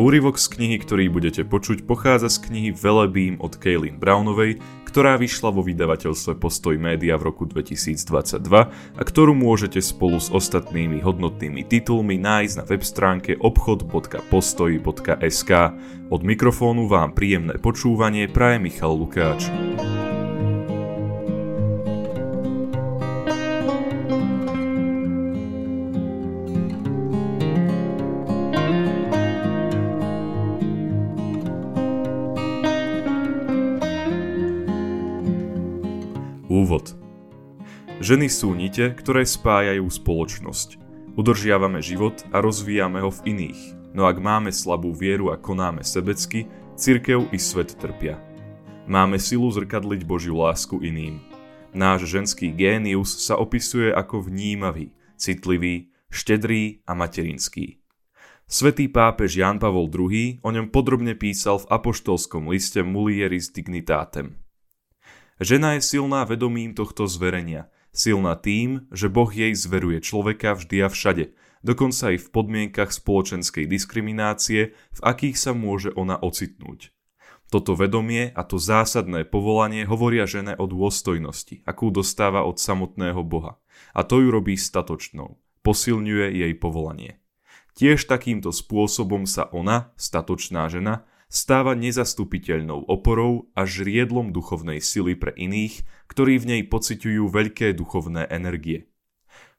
Úryvok z knihy, ktorý budete počuť, pochádza z knihy Velebím od Kaylin Brownovej, ktorá vyšla vo vydavateľstve Postoj média v roku 2022 a ktorú môžete spolu s ostatnými hodnotnými titulmi nájsť na web stránke obchod.postoj.sk. Od mikrofónu vám príjemné počúvanie praje Michal Lukáč. Ženy sú nite, ktoré spájajú spoločnosť. Udržiavame život a rozvíjame ho v iných, no ak máme slabú vieru a konáme sebecky, cirkev i svet trpia. Máme silu zrkadliť Božiu lásku iným. Náš ženský génius sa opisuje ako vnímavý, citlivý, štedrý a materinský. Svetý pápež Jan Pavol II o ňom podrobne písal v apoštolskom liste Mulieris Dignitatem. Žena je silná vedomím tohto zverenia, silná tým, že Boh jej zveruje človeka vždy a všade, dokonca aj v podmienkach spoločenskej diskriminácie, v akých sa môže ona ocitnúť. Toto vedomie a to zásadné povolanie hovoria žene o dôstojnosti, akú dostáva od samotného Boha. A to ju robí statočnou, posilňuje jej povolanie. Tiež takýmto spôsobom sa ona, statočná žena, stáva nezastupiteľnou oporou a žriedlom duchovnej sily pre iných, ktorí v nej pociťujú veľké duchovné energie.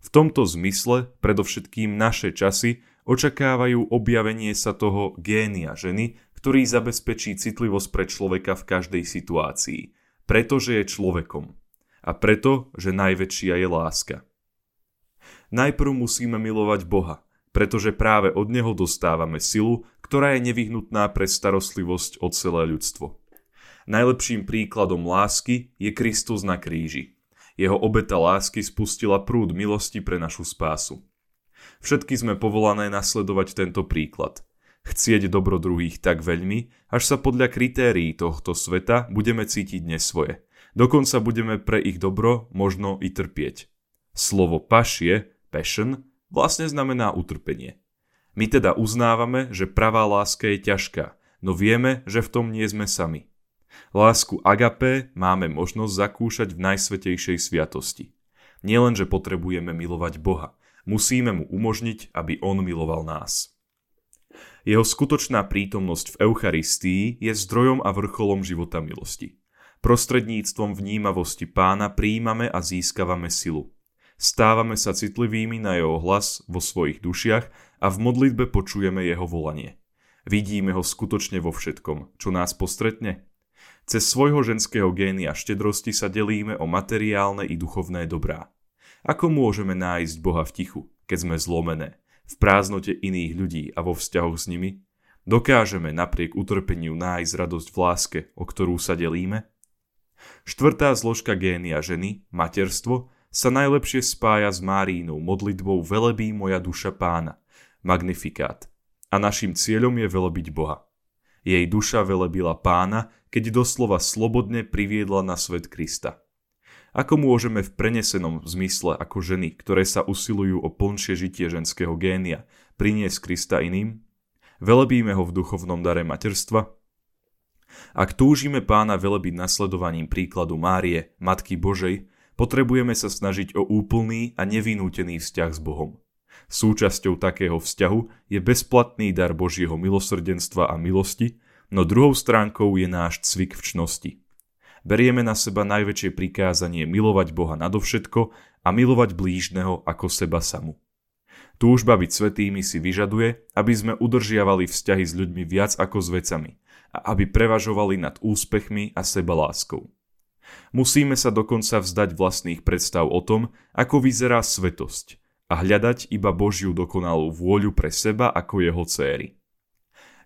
V tomto zmysle predovšetkým naše časy očakávajú objavenie sa toho génia ženy, ktorý zabezpečí citlivosť pre človeka v každej situácii, pretože je človekom. A preto, že najväčšia je láska. Najprv musíme milovať Boha, pretože práve od Neho dostávame silu, ktorá je nevyhnutná pre starostlivosť o celé ľudstvo. Najlepším príkladom lásky je Kristus na kríži. Jeho obeta lásky spustila prúd milosti pre našu spásu. Všetky sme povolané nasledovať tento príklad. Chcieť dobro druhých tak veľmi, až sa podľa kritérií tohto sveta budeme cítiť nesvoje. Dokonca budeme pre ich dobro možno i trpieť. Slovo pašie, passion, vlastne znamená utrpenie. My teda uznávame, že pravá láska je ťažká, no vieme, že v tom nie sme sami. Lásku agapé máme možnosť zakúšať v najsvetejšej sviatosti. Nielen, že potrebujeme milovať Boha, musíme mu umožniť, aby On miloval nás. Jeho skutočná prítomnosť v Eucharistii je zdrojom a vrcholom života milosti. Prostredníctvom vnímavosti pána príjmame a získavame silu. Stávame sa citlivými na jeho hlas vo svojich dušiach a v modlitbe počujeme jeho volanie. Vidíme ho skutočne vo všetkom, čo nás postretne. Cez svojho ženského génia štedrosti sa delíme o materiálne i duchovné dobrá. Ako môžeme nájsť Boha v tichu, keď sme zlomené, v prázdnote iných ľudí a vo vzťahoch s nimi? Dokážeme napriek utrpeniu nájsť radosť v láske, o ktorú sa delíme? Štvrtá zložka génia ženy, materstvo, sa najlepšie spája s Márínou modlitbou Velebí moja duša pána, magnifikát. A našim cieľom je velebiť Boha. Jej duša velebila pána, keď doslova slobodne priviedla na svet Krista. Ako môžeme v prenesenom zmysle ako ženy, ktoré sa usilujú o plnšie žitie ženského génia, priniesť Krista iným? Velebíme ho v duchovnom dare materstva? Ak túžime pána velebiť nasledovaním príkladu Márie, Matky Božej, potrebujeme sa snažiť o úplný a nevinútený vzťah s Bohom. Súčasťou takého vzťahu je bezplatný dar Božieho milosrdenstva a milosti, no druhou stránkou je náš cvik v čnosti. Berieme na seba najväčšie prikázanie milovať Boha nadovšetko a milovať blížneho ako seba samu. Túžba byť svetými si vyžaduje, aby sme udržiavali vzťahy s ľuďmi viac ako s vecami a aby prevažovali nad úspechmi a sebaláskou. Musíme sa dokonca vzdať vlastných predstav o tom, ako vyzerá svetosť a hľadať iba Božiu dokonalú vôľu pre seba ako jeho céry.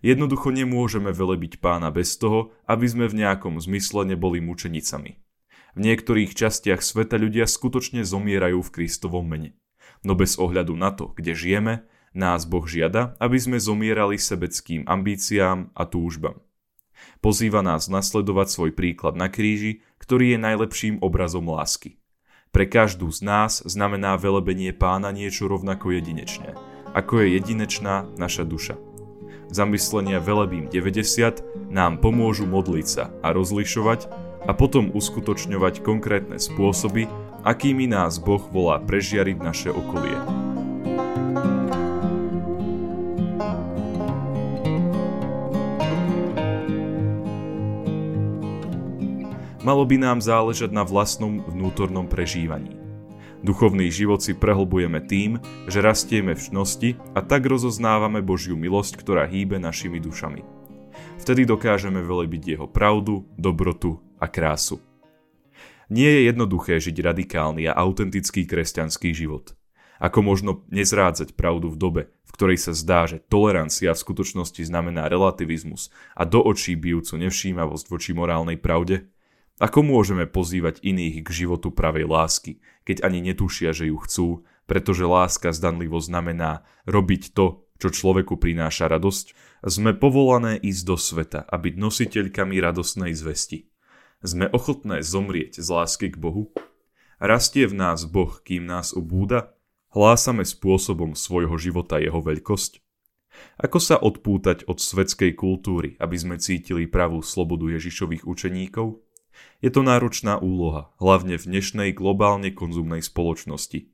Jednoducho nemôžeme velebiť pána bez toho, aby sme v nejakom zmysle neboli mučenicami. V niektorých častiach sveta ľudia skutočne zomierajú v Kristovom mene. No bez ohľadu na to, kde žijeme, nás Boh žiada, aby sme zomierali sebeckým ambíciám a túžbam. Pozýva nás nasledovať svoj príklad na kríži, ktorý je najlepším obrazom lásky. Pre každú z nás znamená velebenie pána niečo rovnako jedinečné, ako je jedinečná naša duša. zamyslenia Velebím 90 nám pomôžu modliť sa a rozlišovať a potom uskutočňovať konkrétne spôsoby, akými nás Boh volá prežiariť naše okolie. Malo by nám záležať na vlastnom vnútornom prežívaní. Duchovný život si prehlbujeme tým, že rastieme v čnosti a tak rozoznávame Božiu milosť, ktorá hýbe našimi dušami. Vtedy dokážeme velebiť Jeho pravdu, dobrotu a krásu. Nie je jednoduché žiť radikálny a autentický kresťanský život. Ako možno nezrádzať pravdu v dobe, v ktorej sa zdá, že tolerancia v skutočnosti znamená relativizmus a do očí bijúcu nevšímavosť voči morálnej pravde? Ako môžeme pozývať iných k životu pravej lásky, keď ani netušia, že ju chcú, pretože láska zdanlivo znamená robiť to, čo človeku prináša radosť? Sme povolané ísť do sveta a byť nositeľkami radosnej zvesti. Sme ochotné zomrieť z lásky k Bohu? Rastie v nás Boh, kým nás obúda? Hlásame spôsobom svojho života jeho veľkosť? Ako sa odpútať od svetskej kultúry, aby sme cítili pravú slobodu Ježišových učeníkov? Je to náročná úloha, hlavne v dnešnej globálne konzumnej spoločnosti.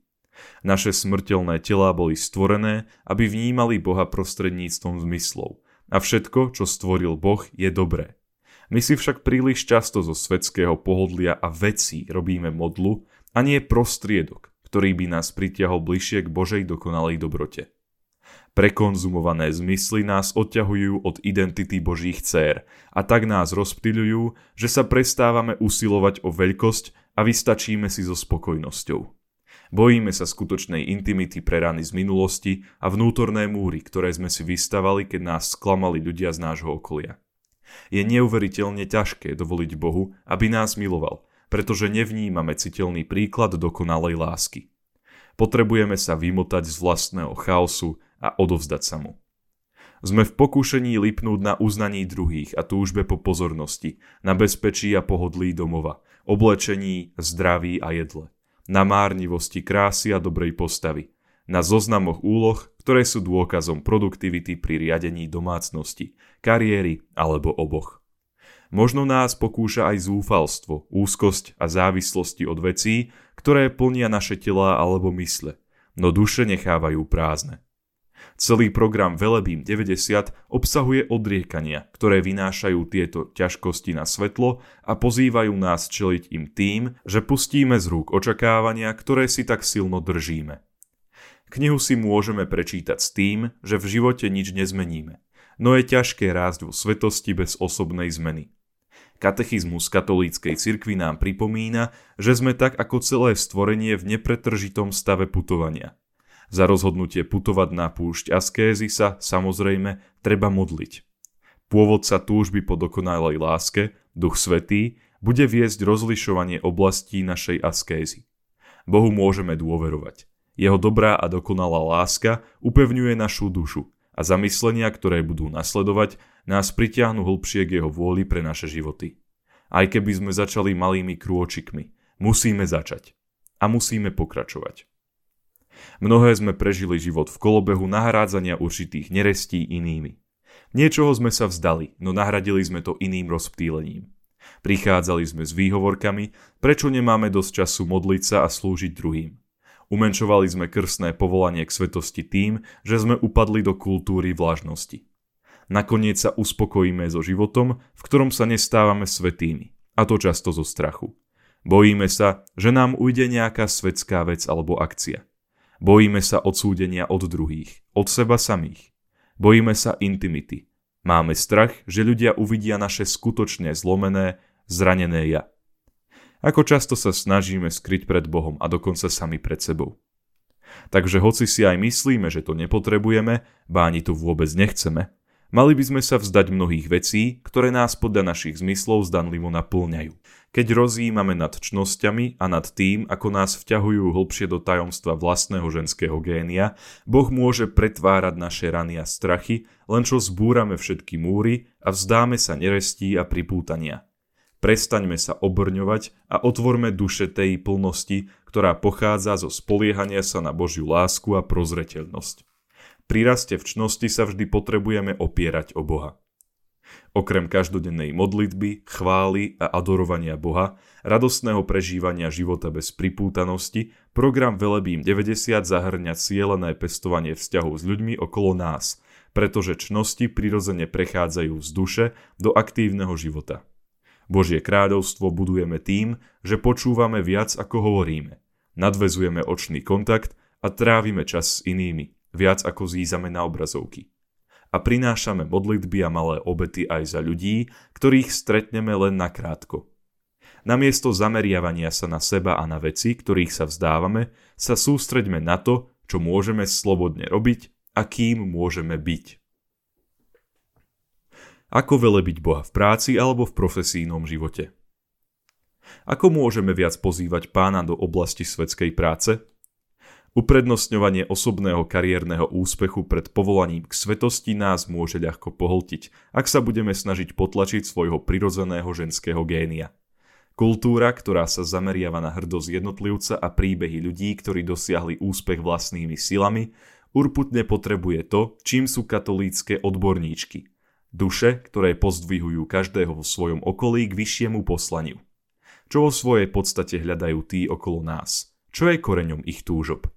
Naše smrteľné telá boli stvorené, aby vnímali Boha prostredníctvom zmyslov. A všetko, čo stvoril Boh, je dobré. My si však príliš často zo svetského pohodlia a vecí robíme modlu a nie prostriedok, ktorý by nás pritiahol bližšie k Božej dokonalej dobrote. Prekonzumované zmysly nás odťahujú od identity Božích dcér a tak nás rozptýľujú, že sa prestávame usilovať o veľkosť a vystačíme si so spokojnosťou. Bojíme sa skutočnej intimity pre rany z minulosti a vnútorné múry, ktoré sme si vystavali, keď nás sklamali ľudia z nášho okolia. Je neuveriteľne ťažké dovoliť Bohu, aby nás miloval, pretože nevnímame citeľný príklad dokonalej lásky. Potrebujeme sa vymotať z vlastného chaosu a odovzdať sa mu. Sme v pokúšení lipnúť na uznaní druhých a túžbe po pozornosti, na bezpečí a pohodlí domova, oblečení, zdraví a jedle, na márnivosti krásy a dobrej postavy, na zoznamoch úloh, ktoré sú dôkazom produktivity pri riadení domácnosti, kariéry alebo oboch. Možno nás pokúša aj zúfalstvo, úzkosť a závislosti od vecí, ktoré plnia naše tela alebo mysle, no duše nechávajú prázdne. Celý program Velebím 90 obsahuje odriekania, ktoré vynášajú tieto ťažkosti na svetlo a pozývajú nás čeliť im tým, že pustíme z rúk očakávania, ktoré si tak silno držíme. Knihu si môžeme prečítať s tým, že v živote nič nezmeníme, no je ťažké rásť vo svetosti bez osobnej zmeny. Katechizmus katolíckej cirkvi nám pripomína, že sme tak ako celé stvorenie v nepretržitom stave putovania – za rozhodnutie putovať na púšť askézy sa, samozrejme, treba modliť. Pôvodca túžby po dokonalej láske, Duch Svetý, bude viesť rozlišovanie oblastí našej askézy. Bohu môžeme dôverovať. Jeho dobrá a dokonalá láska upevňuje našu dušu a zamyslenia, ktoré budú nasledovať, nás pritiahnu hlbšie k jeho vôli pre naše životy. Aj keby sme začali malými krôčikmi, musíme začať. A musíme pokračovať. Mnohé sme prežili život v kolobehu nahrádzania určitých nerestí inými. Niečoho sme sa vzdali, no nahradili sme to iným rozptýlením. Prichádzali sme s výhovorkami, prečo nemáme dosť času modliť sa a slúžiť druhým. Umenčovali sme krstné povolanie k svetosti tým, že sme upadli do kultúry vlažnosti. Nakoniec sa uspokojíme so životom, v ktorom sa nestávame svetými, a to často zo strachu. Bojíme sa, že nám ujde nejaká svetská vec alebo akcia – Bojíme sa odsúdenia od druhých, od seba samých. Bojíme sa intimity. Máme strach, že ľudia uvidia naše skutočne zlomené, zranené ja. Ako často sa snažíme skryť pred Bohom a dokonca sami pred sebou. Takže hoci si aj myslíme, že to nepotrebujeme, báni to vôbec nechceme, Mali by sme sa vzdať mnohých vecí, ktoré nás podľa našich zmyslov zdanlivo naplňajú. Keď rozjímame nad čnosťami a nad tým, ako nás vťahujú hlbšie do tajomstva vlastného ženského génia, Boh môže pretvárať naše rany a strachy, len čo zbúrame všetky múry a vzdáme sa nerestí a pripútania. Prestaňme sa obrňovať a otvorme duše tej plnosti, ktorá pochádza zo spoliehania sa na Božiu lásku a prozreteľnosť. Pri raste v čnosti sa vždy potrebujeme opierať o Boha. Okrem každodennej modlitby, chvály a adorovania Boha, radostného prežívania života bez pripútanosti, program Velebím 90 zahrňa cielené pestovanie vzťahov s ľuďmi okolo nás, pretože čnosti prirodzene prechádzajú z duše do aktívneho života. Božie kráľovstvo budujeme tým, že počúvame viac ako hovoríme, nadvezujeme očný kontakt a trávime čas s inými, viac ako zízame na obrazovky a prinášame modlitby a malé obety aj za ľudí, ktorých stretneme len nakrátko. Namiesto zameriavania sa na seba a na veci, ktorých sa vzdávame, sa sústreďme na to, čo môžeme slobodne robiť a kým môžeme byť. Ako velebiť Boha v práci alebo v profesijnom živote? Ako môžeme viac pozývať pána do oblasti svetskej práce? Uprednostňovanie osobného kariérneho úspechu pred povolaním k svetosti nás môže ľahko pohltiť, ak sa budeme snažiť potlačiť svojho prirodzeného ženského génia. Kultúra, ktorá sa zameriava na hrdosť jednotlivca a príbehy ľudí, ktorí dosiahli úspech vlastnými silami, urputne potrebuje to, čím sú katolícke odborníčky. Duše, ktoré pozdvihujú každého vo svojom okolí k vyššiemu poslaniu. Čo vo svojej podstate hľadajú tí okolo nás? Čo je koreňom ich túžob?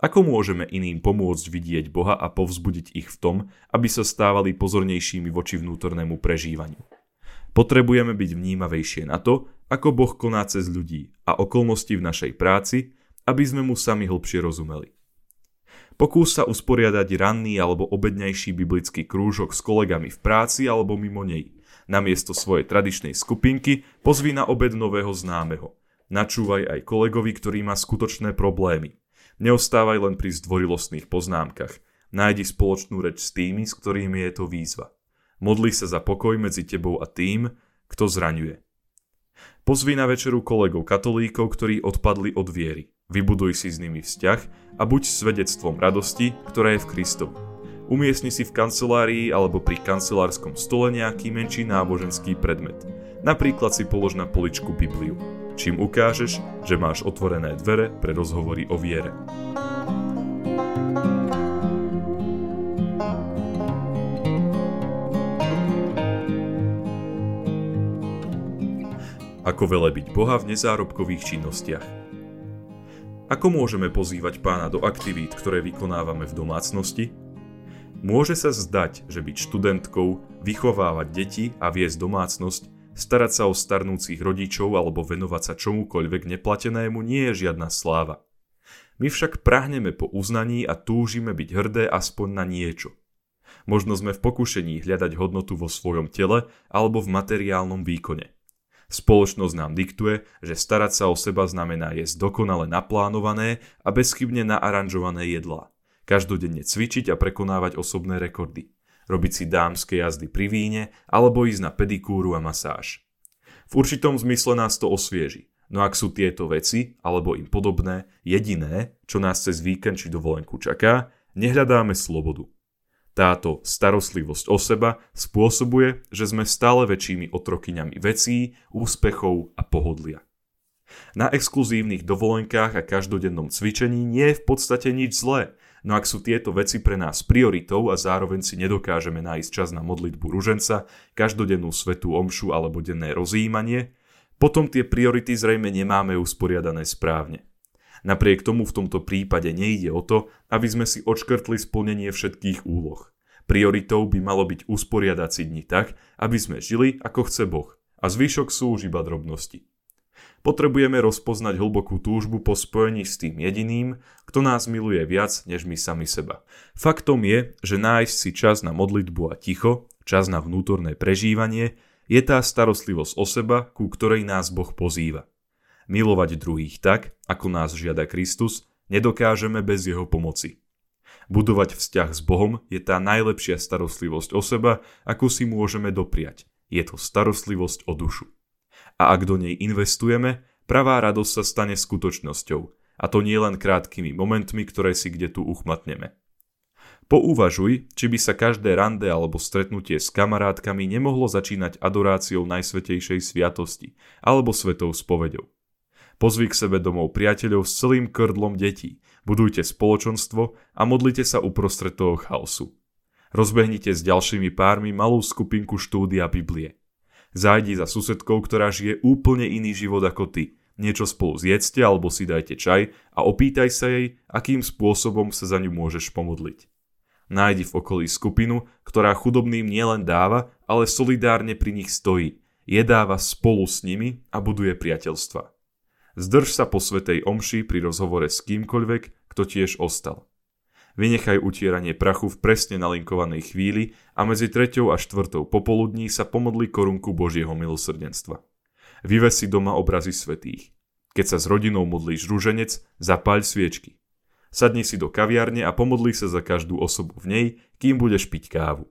Ako môžeme iným pomôcť vidieť Boha a povzbudiť ich v tom, aby sa stávali pozornejšími voči vnútornému prežívaniu? Potrebujeme byť vnímavejšie na to, ako Boh koná cez ľudí a okolnosti v našej práci, aby sme mu sami hlbšie rozumeli. Pokús sa usporiadať ranný alebo obednejší biblický krúžok s kolegami v práci alebo mimo nej. Namiesto svojej tradičnej skupinky pozvi na obed nového známeho. Načúvaj aj kolegovi, ktorý má skutočné problémy. Neostávaj len pri zdvorilostných poznámkach. Nájdi spoločnú reč s tými, s ktorými je to výzva. Modli sa za pokoj medzi tebou a tým, kto zraňuje. Pozvi na večeru kolegov katolíkov, ktorí odpadli od viery. Vybuduj si s nimi vzťah a buď svedectvom radosti, ktorá je v Kristovi. Umiestni si v kancelárii alebo pri kancelárskom stole nejaký menší náboženský predmet. Napríklad si polož na poličku Bibliu čím ukážeš, že máš otvorené dvere pre rozhovory o viere. Ako velebiť Boha v nezárobkových činnostiach. Ako môžeme pozývať pána do aktivít, ktoré vykonávame v domácnosti? Môže sa zdať, že byť študentkou, vychovávať deti a viesť domácnosť Starať sa o starnúcich rodičov alebo venovať sa čomukoľvek neplatenému nie je žiadna sláva. My však prahneme po uznaní a túžime byť hrdé aspoň na niečo. Možno sme v pokušení hľadať hodnotu vo svojom tele alebo v materiálnom výkone. Spoločnosť nám diktuje, že starať sa o seba znamená jesť dokonale naplánované a bezchybne naaranžované jedlá. Každodenne cvičiť a prekonávať osobné rekordy robiť si dámske jazdy pri víne alebo ísť na pedikúru a masáž. V určitom zmysle nás to osvieži, no ak sú tieto veci alebo im podobné jediné, čo nás cez víkend či dovolenku čaká, nehľadáme slobodu. Táto starostlivosť o seba spôsobuje, že sme stále väčšími otrokyňami vecí, úspechov a pohodlia. Na exkluzívnych dovolenkách a každodennom cvičení nie je v podstate nič zlé, No ak sú tieto veci pre nás prioritou a zároveň si nedokážeme nájsť čas na modlitbu ruženca, každodennú svetú omšu alebo denné rozjímanie, potom tie priority zrejme nemáme usporiadané správne. Napriek tomu v tomto prípade nejde o to, aby sme si odškrtli splnenie všetkých úloh. Prioritou by malo byť usporiadať si dni tak, aby sme žili ako chce Boh a zvyšok sú už iba drobnosti. Potrebujeme rozpoznať hlbokú túžbu po spojení s tým jediným, kto nás miluje viac než my sami seba. Faktom je, že nájsť si čas na modlitbu a ticho, čas na vnútorné prežívanie, je tá starostlivosť o seba, ku ktorej nás Boh pozýva. Milovať druhých tak, ako nás žiada Kristus, nedokážeme bez jeho pomoci. Budovať vzťah s Bohom je tá najlepšia starostlivosť o seba, akú si môžeme dopriať. Je to starostlivosť o dušu a ak do nej investujeme, pravá radosť sa stane skutočnosťou. A to nie len krátkými momentmi, ktoré si kde tu uchmatneme. Pouvažuj, či by sa každé rande alebo stretnutie s kamarátkami nemohlo začínať adoráciou Najsvetejšej sviatosti alebo svetou spovedou. Pozví k sebe domov priateľov s celým krdlom detí. Budujte spoločenstvo a modlite sa uprostred toho chaosu. Rozbehnite s ďalšími pármi malú skupinku štúdia Biblie. Zájdi za susedkou, ktorá žije úplne iný život ako ty. Niečo spolu zjedzte alebo si dajte čaj a opýtaj sa jej, akým spôsobom sa za ňu môžeš pomodliť. Nájdi v okolí skupinu, ktorá chudobným nielen dáva, ale solidárne pri nich stojí. Jedáva spolu s nimi a buduje priateľstva. Zdrž sa po svetej omši pri rozhovore s kýmkoľvek, kto tiež ostal. Vynechaj utieranie prachu v presne nalinkovanej chvíli a medzi treťou a štvrtou popoludní sa pomodli korunku Božieho milosrdenstva. Vyvesi doma obrazy svetých. Keď sa s rodinou modlíš rúženec, zapáľ sviečky. Sadni si do kaviarne a pomodli sa za každú osobu v nej, kým budeš piť kávu.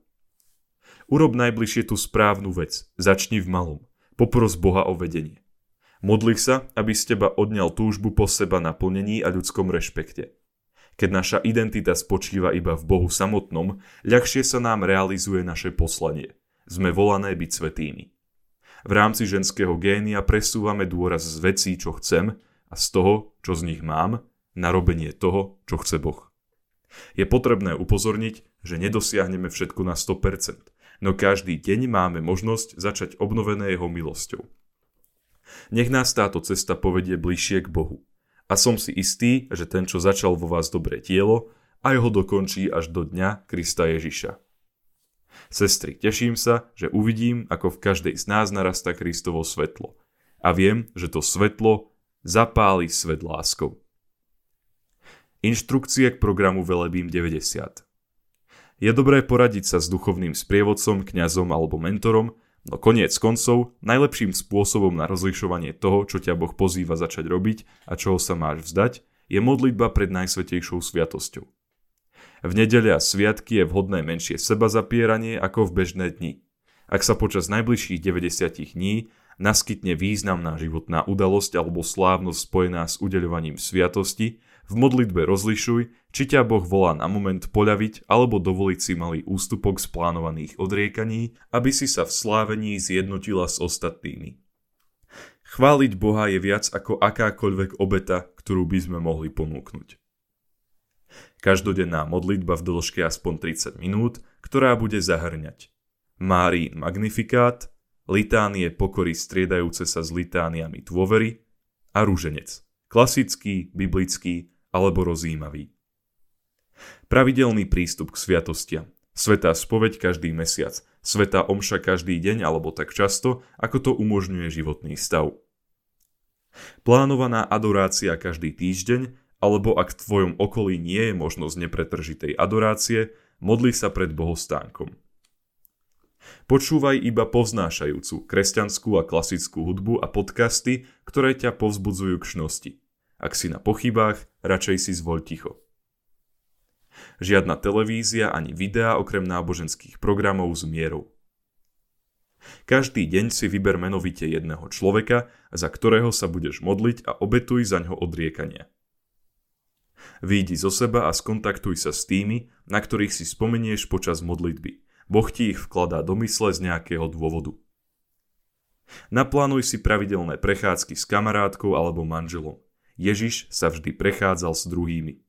Urob najbližšie tú správnu vec. Začni v malom. Popros Boha o vedenie. Modli sa, aby z teba odňal túžbu po seba naplnení a ľudskom rešpekte. Keď naša identita spočíva iba v Bohu samotnom, ľahšie sa nám realizuje naše poslanie. Sme volané byť svetými. V rámci ženského génia presúvame dôraz z vecí, čo chcem a z toho, čo z nich mám, na robenie toho, čo chce Boh. Je potrebné upozorniť, že nedosiahneme všetko na 100%, no každý deň máme možnosť začať obnovené jeho milosťou. Nech nás táto cesta povedie bližšie k Bohu a som si istý, že ten, čo začal vo vás dobré dielo, aj ho dokončí až do dňa Krista Ježiša. Sestry, teším sa, že uvidím, ako v každej z nás narasta Kristovo svetlo. A viem, že to svetlo zapáli svet láskou. Inštrukcie k programu Velebím 90 Je dobré poradiť sa s duchovným sprievodcom, kňazom alebo mentorom, No koniec koncov, najlepším spôsobom na rozlišovanie toho, čo ťa Boh pozýva začať robiť a čoho sa máš vzdať, je modlitba pred najsvetejšou sviatosťou. V nedele a sviatky je vhodné menšie seba zapieranie ako v bežné dni. Ak sa počas najbližších 90 dní naskytne významná životná udalosť alebo slávnosť spojená s udeľovaním sviatosti, v modlitbe rozlišuj, či ťa Boh volá na moment poľaviť alebo dovoliť si malý ústupok z plánovaných odriekaní, aby si sa v slávení zjednotila s ostatnými. Chváliť Boha je viac ako akákoľvek obeta, ktorú by sme mohli ponúknuť. Každodenná modlitba v dĺžke aspoň 30 minút, ktorá bude zahrňať Márín magnifikát, litánie pokory striedajúce sa s litániami dôvery a rúženec. Klasický, biblický alebo rozjímavý. Pravidelný prístup k sviatostiam. Svetá spoveď každý mesiac, svetá omša každý deň alebo tak často, ako to umožňuje životný stav. Plánovaná adorácia každý týždeň, alebo ak v tvojom okolí nie je možnosť nepretržitej adorácie, modli sa pred bohostánkom. Počúvaj iba poznášajúcu kresťanskú a klasickú hudbu a podcasty, ktoré ťa povzbudzujú k šnosti. Ak si na pochybách, radšej si zvoľ ticho. Žiadna televízia ani videa okrem náboženských programov s mierou. Každý deň si vyber menovite jedného človeka, za ktorého sa budeš modliť a obetuj za ňo odriekania. Výjdi zo seba a skontaktuj sa s tými, na ktorých si spomenieš počas modlitby. Boh ti ich vkladá do mysle z nejakého dôvodu. Naplánuj si pravidelné prechádzky s kamarátkou alebo manželom. Ježiš sa vždy prechádzal s druhými.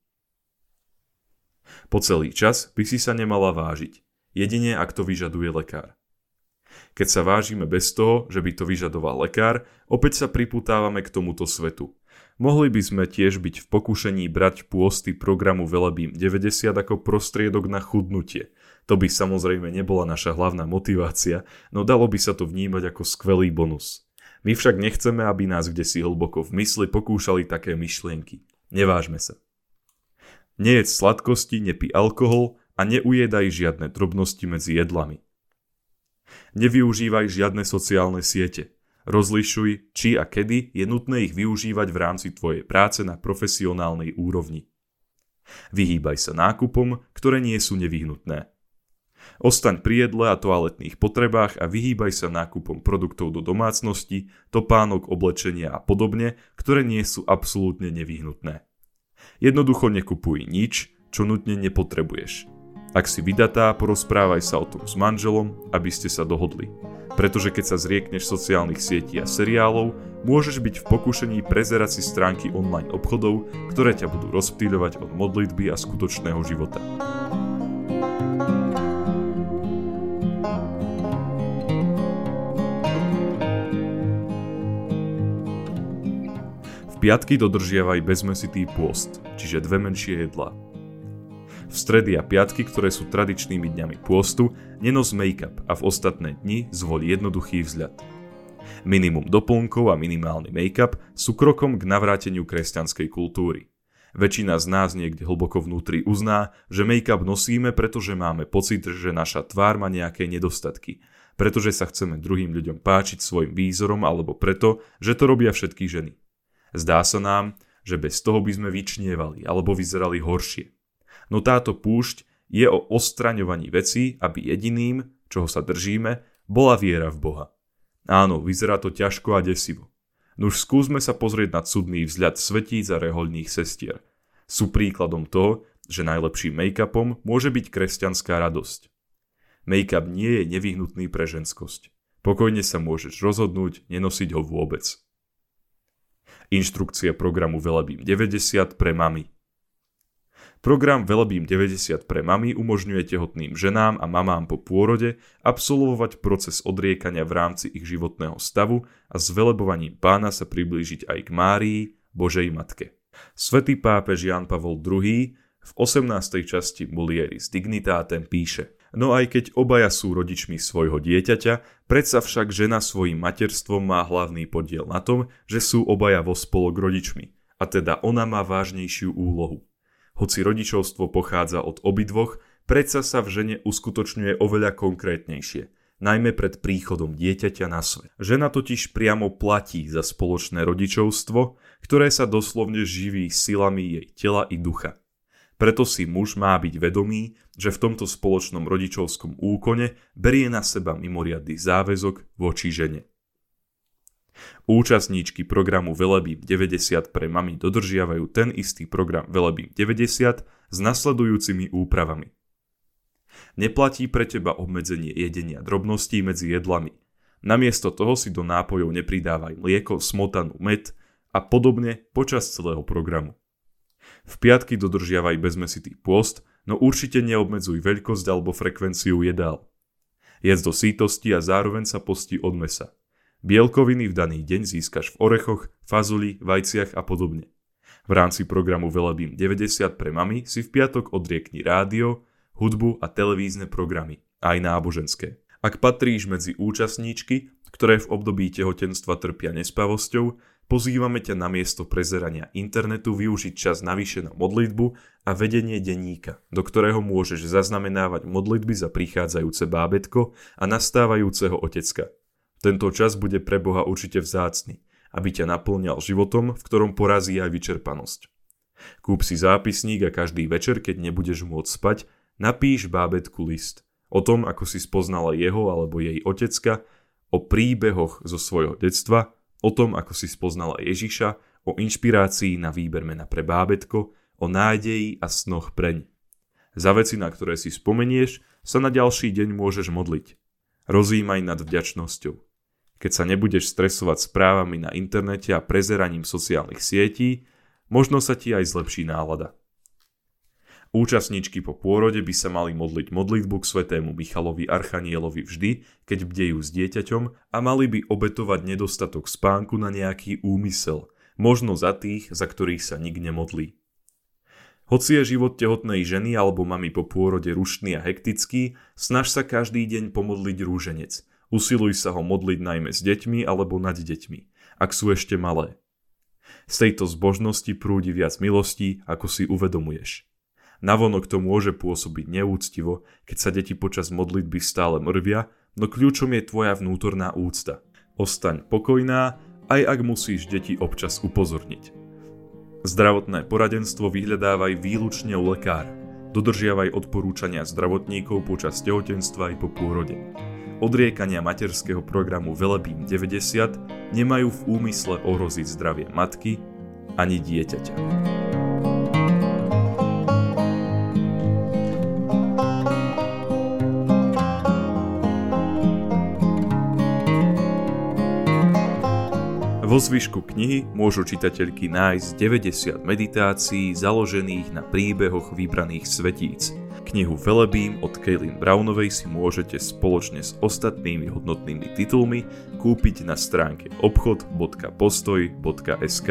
Po celý čas by si sa nemala vážiť, jedine ak to vyžaduje lekár. Keď sa vážime bez toho, že by to vyžadoval lekár, opäť sa priputávame k tomuto svetu. Mohli by sme tiež byť v pokušení brať pôsty programu Velebím 90 ako prostriedok na chudnutie. To by samozrejme nebola naša hlavná motivácia, no dalo by sa to vnímať ako skvelý bonus. My však nechceme, aby nás kde si hlboko v mysli pokúšali také myšlienky. Nevážme sa. Nejedz sladkosti, nepí alkohol a neujedaj žiadne drobnosti medzi jedlami. Nevyužívaj žiadne sociálne siete. Rozlišuj, či a kedy je nutné ich využívať v rámci tvojej práce na profesionálnej úrovni. Vyhýbaj sa nákupom, ktoré nie sú nevyhnutné. Ostaň pri jedle a toaletných potrebách a vyhýbaj sa nákupom produktov do domácnosti, topánok, oblečenia a podobne, ktoré nie sú absolútne nevyhnutné. Jednoducho nekupuj nič, čo nutne nepotrebuješ. Ak si vydatá, porozprávaj sa o tom s manželom, aby ste sa dohodli. Pretože keď sa zriekneš sociálnych sietí a seriálov, môžeš byť v pokušení prezerať si stránky online obchodov, ktoré ťa budú rozptýľovať od modlitby a skutočného života. Piatky dodržiavaj bezmesitý pôst, čiže dve menšie jedlá. V stredy a piatky, ktoré sú tradičnými dňami pôstu, nenos make-up a v ostatné dni zvol jednoduchý vzhľad. Minimum doplnkov a minimálny make-up sú krokom k navráteniu kresťanskej kultúry. Väčšina z nás niekde hlboko vnútri uzná, že make-up nosíme, pretože máme pocit, že naša tvár má nejaké nedostatky, pretože sa chceme druhým ľuďom páčiť svojim výzorom alebo preto, že to robia všetky ženy. Zdá sa nám, že bez toho by sme vyčnievali alebo vyzerali horšie. No táto púšť je o ostraňovaní vecí, aby jediným, čoho sa držíme, bola viera v Boha. Áno, vyzerá to ťažko a desivo. Nuž skúsme sa pozrieť na cudný vzhľad svetíc a rehoľných sestier. Sú príkladom toho, že najlepším make-upom môže byť kresťanská radosť. Make-up nie je nevyhnutný pre ženskosť. Pokojne sa môžeš rozhodnúť nenosiť ho vôbec. Inštrukcia programu Velebím 90 pre mami. Program Velebím 90 pre mami umožňuje tehotným ženám a mamám po pôrode absolvovať proces odriekania v rámci ich životného stavu a s velebovaním pána sa priblížiť aj k Márii, Božej Matke. Svetý pápež Jan Pavol II v 18. časti Mulieris Dignitatem píše No aj keď obaja sú rodičmi svojho dieťaťa, predsa však žena svojim materstvom má hlavný podiel na tom, že sú obaja vo spolok rodičmi, a teda ona má vážnejšiu úlohu. Hoci rodičovstvo pochádza od obidvoch, predsa sa v žene uskutočňuje oveľa konkrétnejšie, najmä pred príchodom dieťaťa na svet. Žena totiž priamo platí za spoločné rodičovstvo, ktoré sa doslovne živí silami jej tela i ducha. Preto si muž má byť vedomý, že v tomto spoločnom rodičovskom úkone berie na seba mimoriadný záväzok voči žene. Účastníčky programu Velebím 90 pre mami dodržiavajú ten istý program Velebím 90 s nasledujúcimi úpravami. Neplatí pre teba obmedzenie jedenia drobností medzi jedlami. Namiesto toho si do nápojov nepridávaj mlieko, smotanu, med a podobne počas celého programu. V piatky dodržiavaj bezmesitý pôst, no určite neobmedzuj veľkosť alebo frekvenciu jedál. Jedz do sítosti a zároveň sa postí od mesa. Bielkoviny v daný deň získaš v orechoch, fazuli, vajciach a podobne. V rámci programu Velebím 90 pre mami si v piatok odriekni rádio, hudbu a televízne programy, aj náboženské. Ak patríš medzi účastníčky, ktoré v období tehotenstva trpia nespavosťou, pozývame ťa na miesto prezerania internetu využiť čas navyše na modlitbu a vedenie denníka, do ktorého môžeš zaznamenávať modlitby za prichádzajúce bábetko a nastávajúceho otecka. Tento čas bude pre Boha určite vzácny, aby ťa naplňal životom, v ktorom porazí aj vyčerpanosť. Kúp si zápisník a každý večer, keď nebudeš môcť spať, napíš bábetku list o tom, ako si spoznala jeho alebo jej otecka, o príbehoch zo svojho detstva, o tom, ako si spoznala Ježiša, o inšpirácii na výber mena pre bábetko, o nádeji a snoch preň. Za veci, na ktoré si spomenieš, sa na ďalší deň môžeš modliť. Rozímaj nad vďačnosťou keď sa nebudeš stresovať správami na internete a prezeraním sociálnych sietí, možno sa ti aj zlepší nálada. Účastníčky po pôrode by sa mali modliť modlitbu k svetému Michalovi Archanielovi vždy, keď bdejú s dieťaťom a mali by obetovať nedostatok spánku na nejaký úmysel, možno za tých, za ktorých sa nik nemodlí. Hoci je život tehotnej ženy alebo mamy po pôrode rušný a hektický, snaž sa každý deň pomodliť rúženec – Usiluj sa ho modliť najmä s deťmi alebo nad deťmi, ak sú ešte malé. Z tejto zbožnosti prúdi viac milostí, ako si uvedomuješ. Navonok to môže pôsobiť neúctivo, keď sa deti počas modlitby stále mrvia, no kľúčom je tvoja vnútorná úcta. Ostaň pokojná, aj ak musíš deti občas upozorniť. Zdravotné poradenstvo vyhľadávaj výlučne u lekára. Dodržiavaj odporúčania zdravotníkov počas tehotenstva aj po pôrode odriekania materského programu Velebím 90 nemajú v úmysle ohroziť zdravie matky ani dieťaťa. Vo zvyšku knihy môžu čitateľky nájsť 90 meditácií založených na príbehoch vybraných svetíc. Knihu Velebím od Kaylin Brownovej si môžete spoločne s ostatnými hodnotnými titulmi kúpiť na stránke obchod.postoj.sk.